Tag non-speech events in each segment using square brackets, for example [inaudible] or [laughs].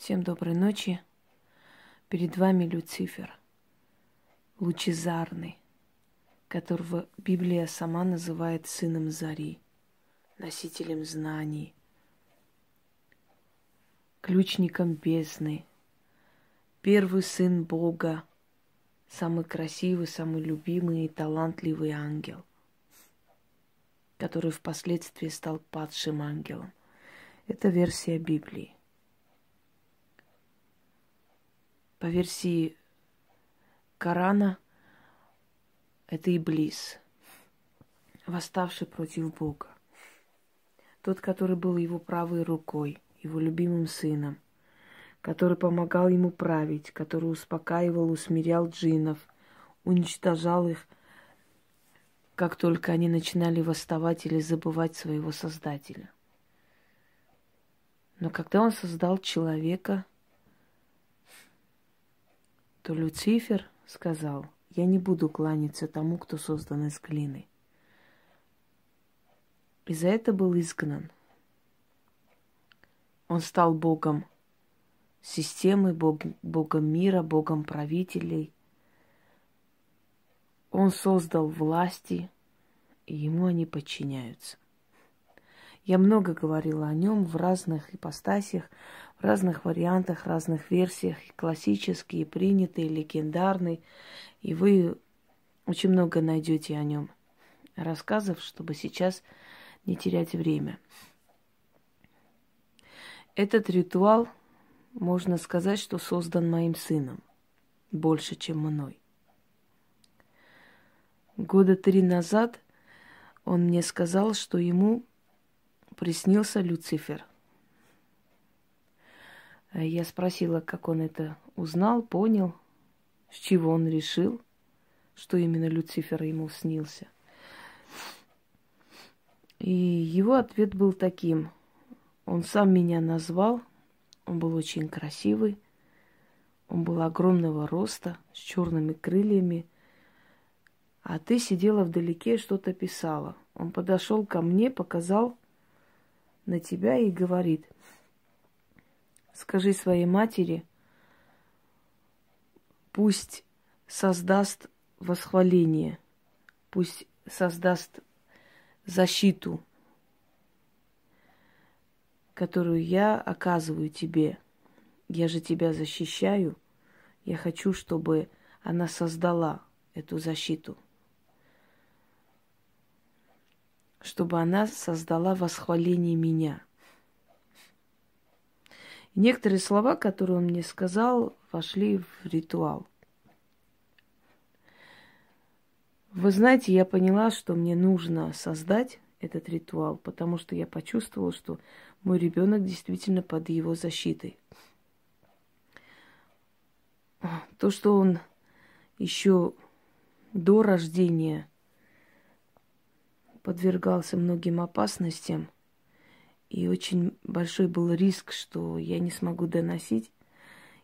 Всем доброй ночи. Перед вами Люцифер, лучезарный, которого Библия сама называет сыном зари, носителем знаний, ключником бездны, первый сын Бога, самый красивый, самый любимый и талантливый ангел, который впоследствии стал падшим ангелом. Это версия Библии. По версии Корана, это Иблис, восставший против Бога. Тот, который был его правой рукой, его любимым сыном, который помогал ему править, который успокаивал, усмирял джинов, уничтожал их, как только они начинали восставать или забывать своего Создателя. Но когда он создал человека, то Люцифер сказал, я не буду кланяться тому, кто создан из глины. И за это был изгнан. Он стал богом системы, бог, богом мира, богом правителей. Он создал власти, и ему они подчиняются. Я много говорила о нем в разных ипостасях, в разных вариантах, разных версиях, классические, принятые, легендарные. И вы очень много найдете о нем рассказов, чтобы сейчас не терять время. Этот ритуал, можно сказать, что создан моим сыном больше, чем мной. Года три назад он мне сказал, что ему приснился Люцифер. Э, я спросила, как он это узнал, понял, с чего он решил, что именно Люцифер ему снился. И его ответ был таким. Он сам меня назвал, он был очень красивый, он был огромного роста, с черными крыльями, а ты сидела вдалеке, что-то писала. Он подошел ко мне, показал на тебя и говорит, скажи своей матери, пусть создаст восхваление, пусть создаст защиту, которую я оказываю тебе. Я же тебя защищаю. Я хочу, чтобы она создала эту защиту – чтобы она создала восхваление меня. Некоторые слова, которые он мне сказал, вошли в ритуал. Вы знаете, я поняла, что мне нужно создать этот ритуал, потому что я почувствовала, что мой ребенок действительно под его защитой. То, что он еще до рождения подвергался многим опасностям, и очень большой был риск, что я не смогу доносить.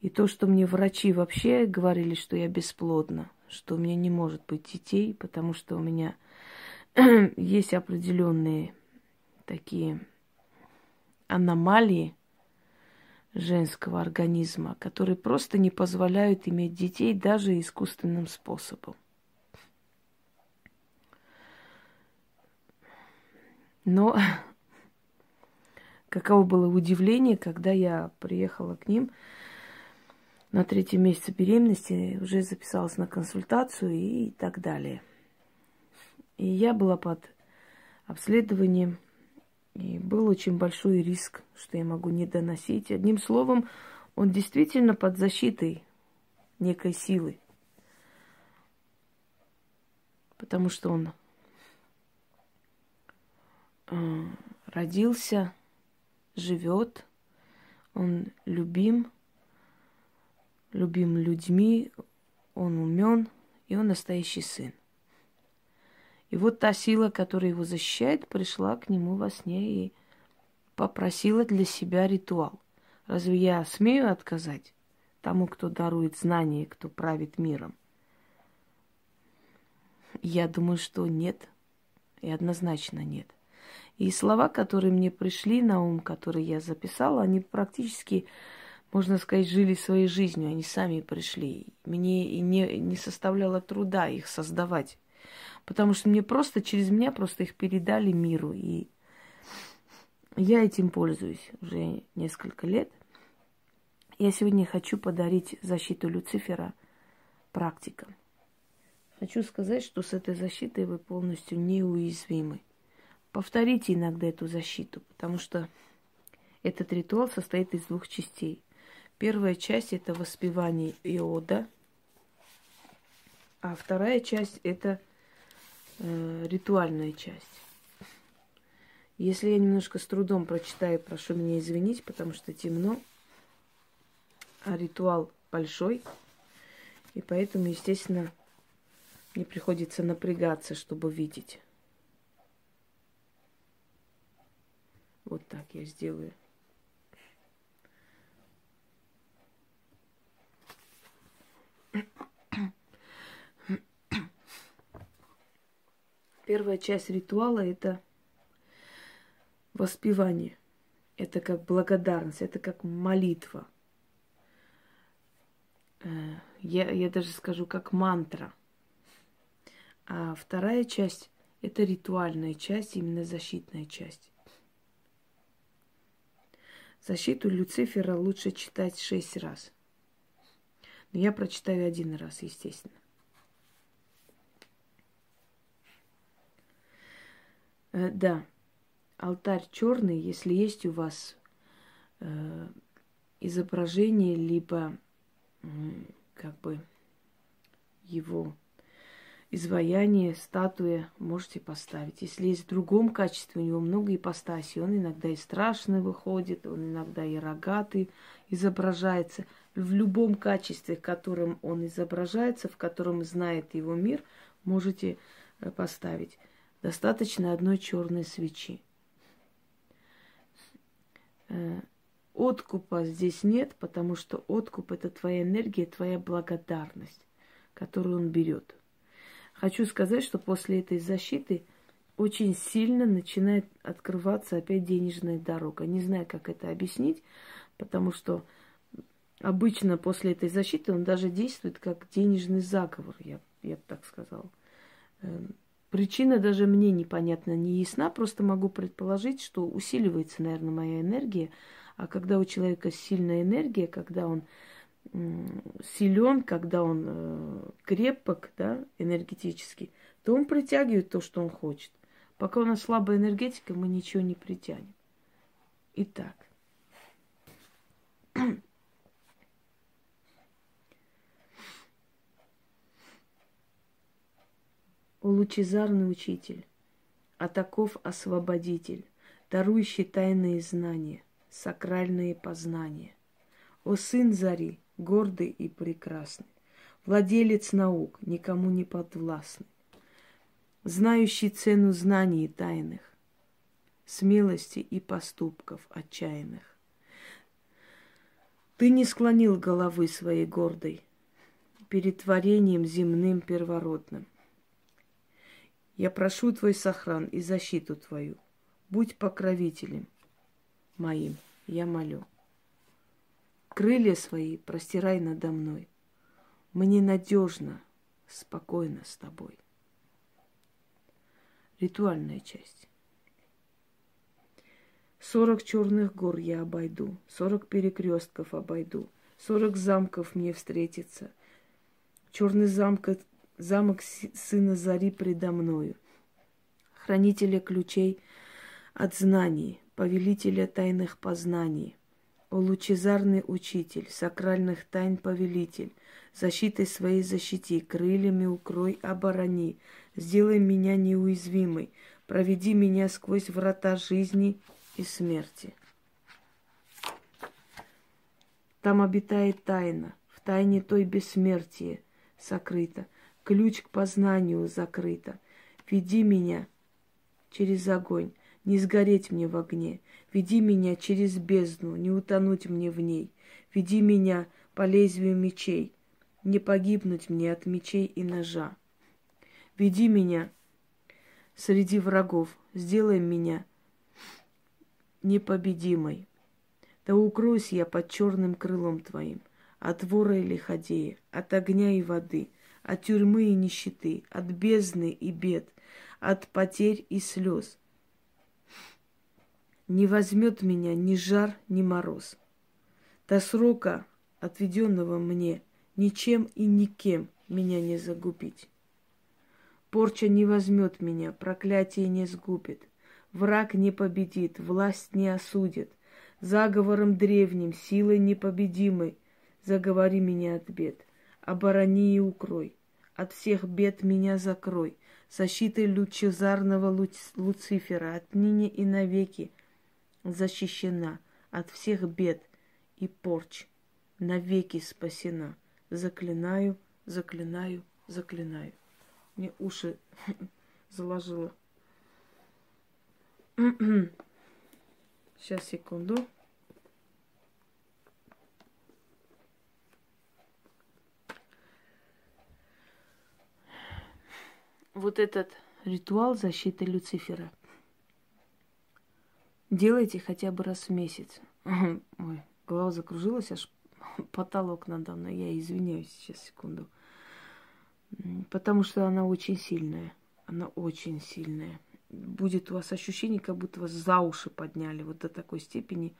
И то, что мне врачи вообще говорили, что я бесплодна, что у меня не может быть детей, потому что у меня [clears throat] есть определенные такие аномалии женского организма, которые просто не позволяют иметь детей даже искусственным способом. Но [laughs] каково было удивление, когда я приехала к ним на третьем месяце беременности, уже записалась на консультацию и так далее. И я была под обследованием, и был очень большой риск, что я могу не доносить. Одним словом, он действительно под защитой некой силы. Потому что он Э, родился, живет, он любим, любим людьми, он умен, и он настоящий сын. И вот та сила, которая его защищает, пришла к нему во сне и попросила для себя ритуал. Разве я смею отказать тому, кто дарует знания, кто правит миром? Я думаю, что нет. И однозначно нет. И слова, которые мне пришли на ум, которые я записала, они практически можно сказать, жили своей жизнью, они сами пришли. Мне и не, не составляло труда их создавать. Потому что мне просто, через меня просто их передали миру. И я этим пользуюсь уже несколько лет. Я сегодня хочу подарить защиту Люцифера практикам. Хочу сказать, что с этой защитой вы полностью неуязвимы. Повторите иногда эту защиту, потому что этот ритуал состоит из двух частей. Первая часть это воспевание иода, а вторая часть это э, ритуальная часть. Если я немножко с трудом прочитаю, прошу меня извинить, потому что темно, а ритуал большой, и поэтому, естественно, мне приходится напрягаться, чтобы видеть. Вот так я сделаю. Первая часть ритуала это воспевание. Это как благодарность, это как молитва. Э, я, я даже скажу, как мантра. А вторая часть – это ритуальная часть, именно защитная часть. Защиту Люцифера лучше читать шесть раз. Но я прочитаю один раз, естественно. Э, да, алтарь черный, если есть у вас э, изображение, либо э, как бы его изваяние, статуя можете поставить. Если есть в другом качестве, у него много ипостасей, он иногда и страшный выходит, он иногда и рогатый изображается. В любом качестве, в котором он изображается, в котором знает его мир, можете э, поставить. Достаточно одной черной свечи. Э, откупа здесь нет, потому что откуп это твоя энергия, твоя благодарность, которую он берет. Хочу сказать, что после этой защиты очень сильно начинает открываться опять денежная дорога. Не знаю, как это объяснить, потому что обычно после этой защиты он даже действует как денежный заговор, я, я бы так сказала. Эм, причина даже мне непонятна, не ясна, просто могу предположить, что усиливается, наверное, моя энергия. А когда у человека сильная энергия, когда он силен, когда он э, крепок, да, энергетически, то он притягивает то, что он хочет. Пока у нас слабая энергетика, мы ничего не притянем. Итак. О лучезарный учитель, а таков освободитель, дарующий тайные знания, сакральные познания. О сын зари, гордый и прекрасный, владелец наук, никому не подвластный, знающий цену знаний тайных, смелости и поступков отчаянных. Ты не склонил головы своей гордой перед творением земным первородным. Я прошу твой сохран и защиту твою. Будь покровителем моим, я молю. Крылья свои простирай надо мной. Мне надежно, спокойно с тобой. Ритуальная часть. Сорок черных гор я обойду, сорок перекрестков обойду, сорок замков мне встретится. Черный замка, замок сына Зари предо мною, хранителя ключей от знаний, повелителя тайных познаний, о лучезарный учитель, сакральных тайн повелитель, защитой своей защити, крыльями укрой, оборони, сделай меня неуязвимой, проведи меня сквозь врата жизни и смерти. Там обитает тайна, в тайне той бессмертие сокрыто, ключ к познанию закрыто. Веди меня через огонь, не сгореть мне в огне. Веди меня через бездну, не утонуть мне в ней. Веди меня по лезвию мечей, не погибнуть мне от мечей и ножа. Веди меня среди врагов, сделай меня непобедимой. Да укроюсь я под черным крылом твоим, от вора и лиходея, от огня и воды, от тюрьмы и нищеты, от бездны и бед, от потерь и слез. Не возьмет меня ни жар, ни мороз. До срока, отведенного мне, ничем и никем меня не загубить. Порча не возьмет меня, проклятие не сгубит. Враг не победит, власть не осудит. Заговором древним, силой непобедимой заговори меня от бед. Оборони и укрой, от всех бед меня закрой. Защитой лучезарного Луц- Луцифера отныне и навеки защищена от всех бед и порч, навеки спасена. Заклинаю, заклинаю, заклинаю. Мне уши [laughs] заложило. [clears throat] Сейчас, секунду. Вот этот ритуал защиты Люцифера. Делайте хотя бы раз в месяц. [laughs] Ой, голова закружилась, аж [laughs] потолок надо мной. Я извиняюсь сейчас, секунду. Потому что она очень сильная. Она очень сильная будет у вас ощущение, как будто вас за уши подняли, вот до такой степени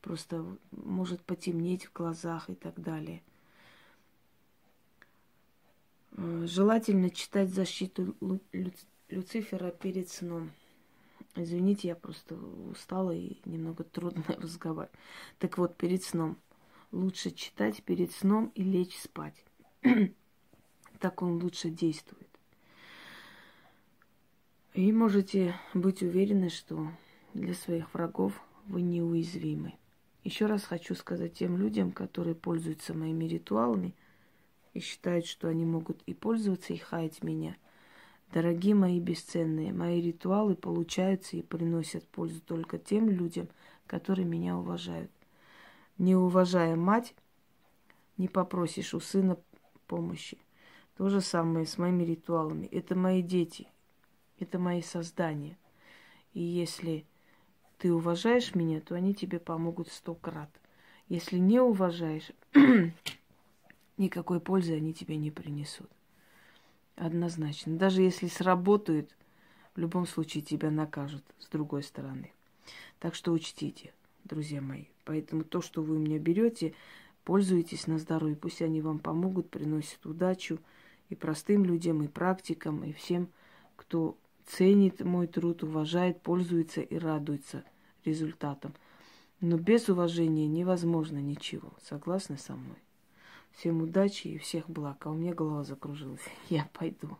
просто может потемнеть в глазах и так далее. Э, желательно читать защиту Лу- Лю- Люцифера перед сном. Извините, я просто устала и немного трудно [laughs] разговаривать. Так вот, перед сном. Лучше читать перед сном и лечь спать. [clears throat] так он лучше действует. И можете быть уверены, что для своих врагов вы неуязвимы. Еще раз хочу сказать тем людям, которые пользуются моими ритуалами и считают, что они могут и пользоваться, и хаять меня. Дорогие мои бесценные, мои ритуалы получаются и приносят пользу только тем людям, которые меня уважают. Не уважая мать, не попросишь у сына помощи. То же самое с моими ритуалами. Это мои дети, это мои создания. И если ты уважаешь меня, то они тебе помогут сто крат. Если не уважаешь, [clears throat] никакой пользы они тебе не принесут. Однозначно. Даже если сработают, в любом случае тебя накажут с другой стороны. Так что учтите, друзья мои. Поэтому то, что вы у меня берете, пользуйтесь на здоровье. Пусть они вам помогут, приносят удачу и простым людям, и практикам, и всем, кто ценит мой труд, уважает, пользуется и радуется результатом. Но без уважения невозможно ничего. Согласны со мной? Всем удачи и всех благ. А у меня голова закружилась. [laughs] Я пойду.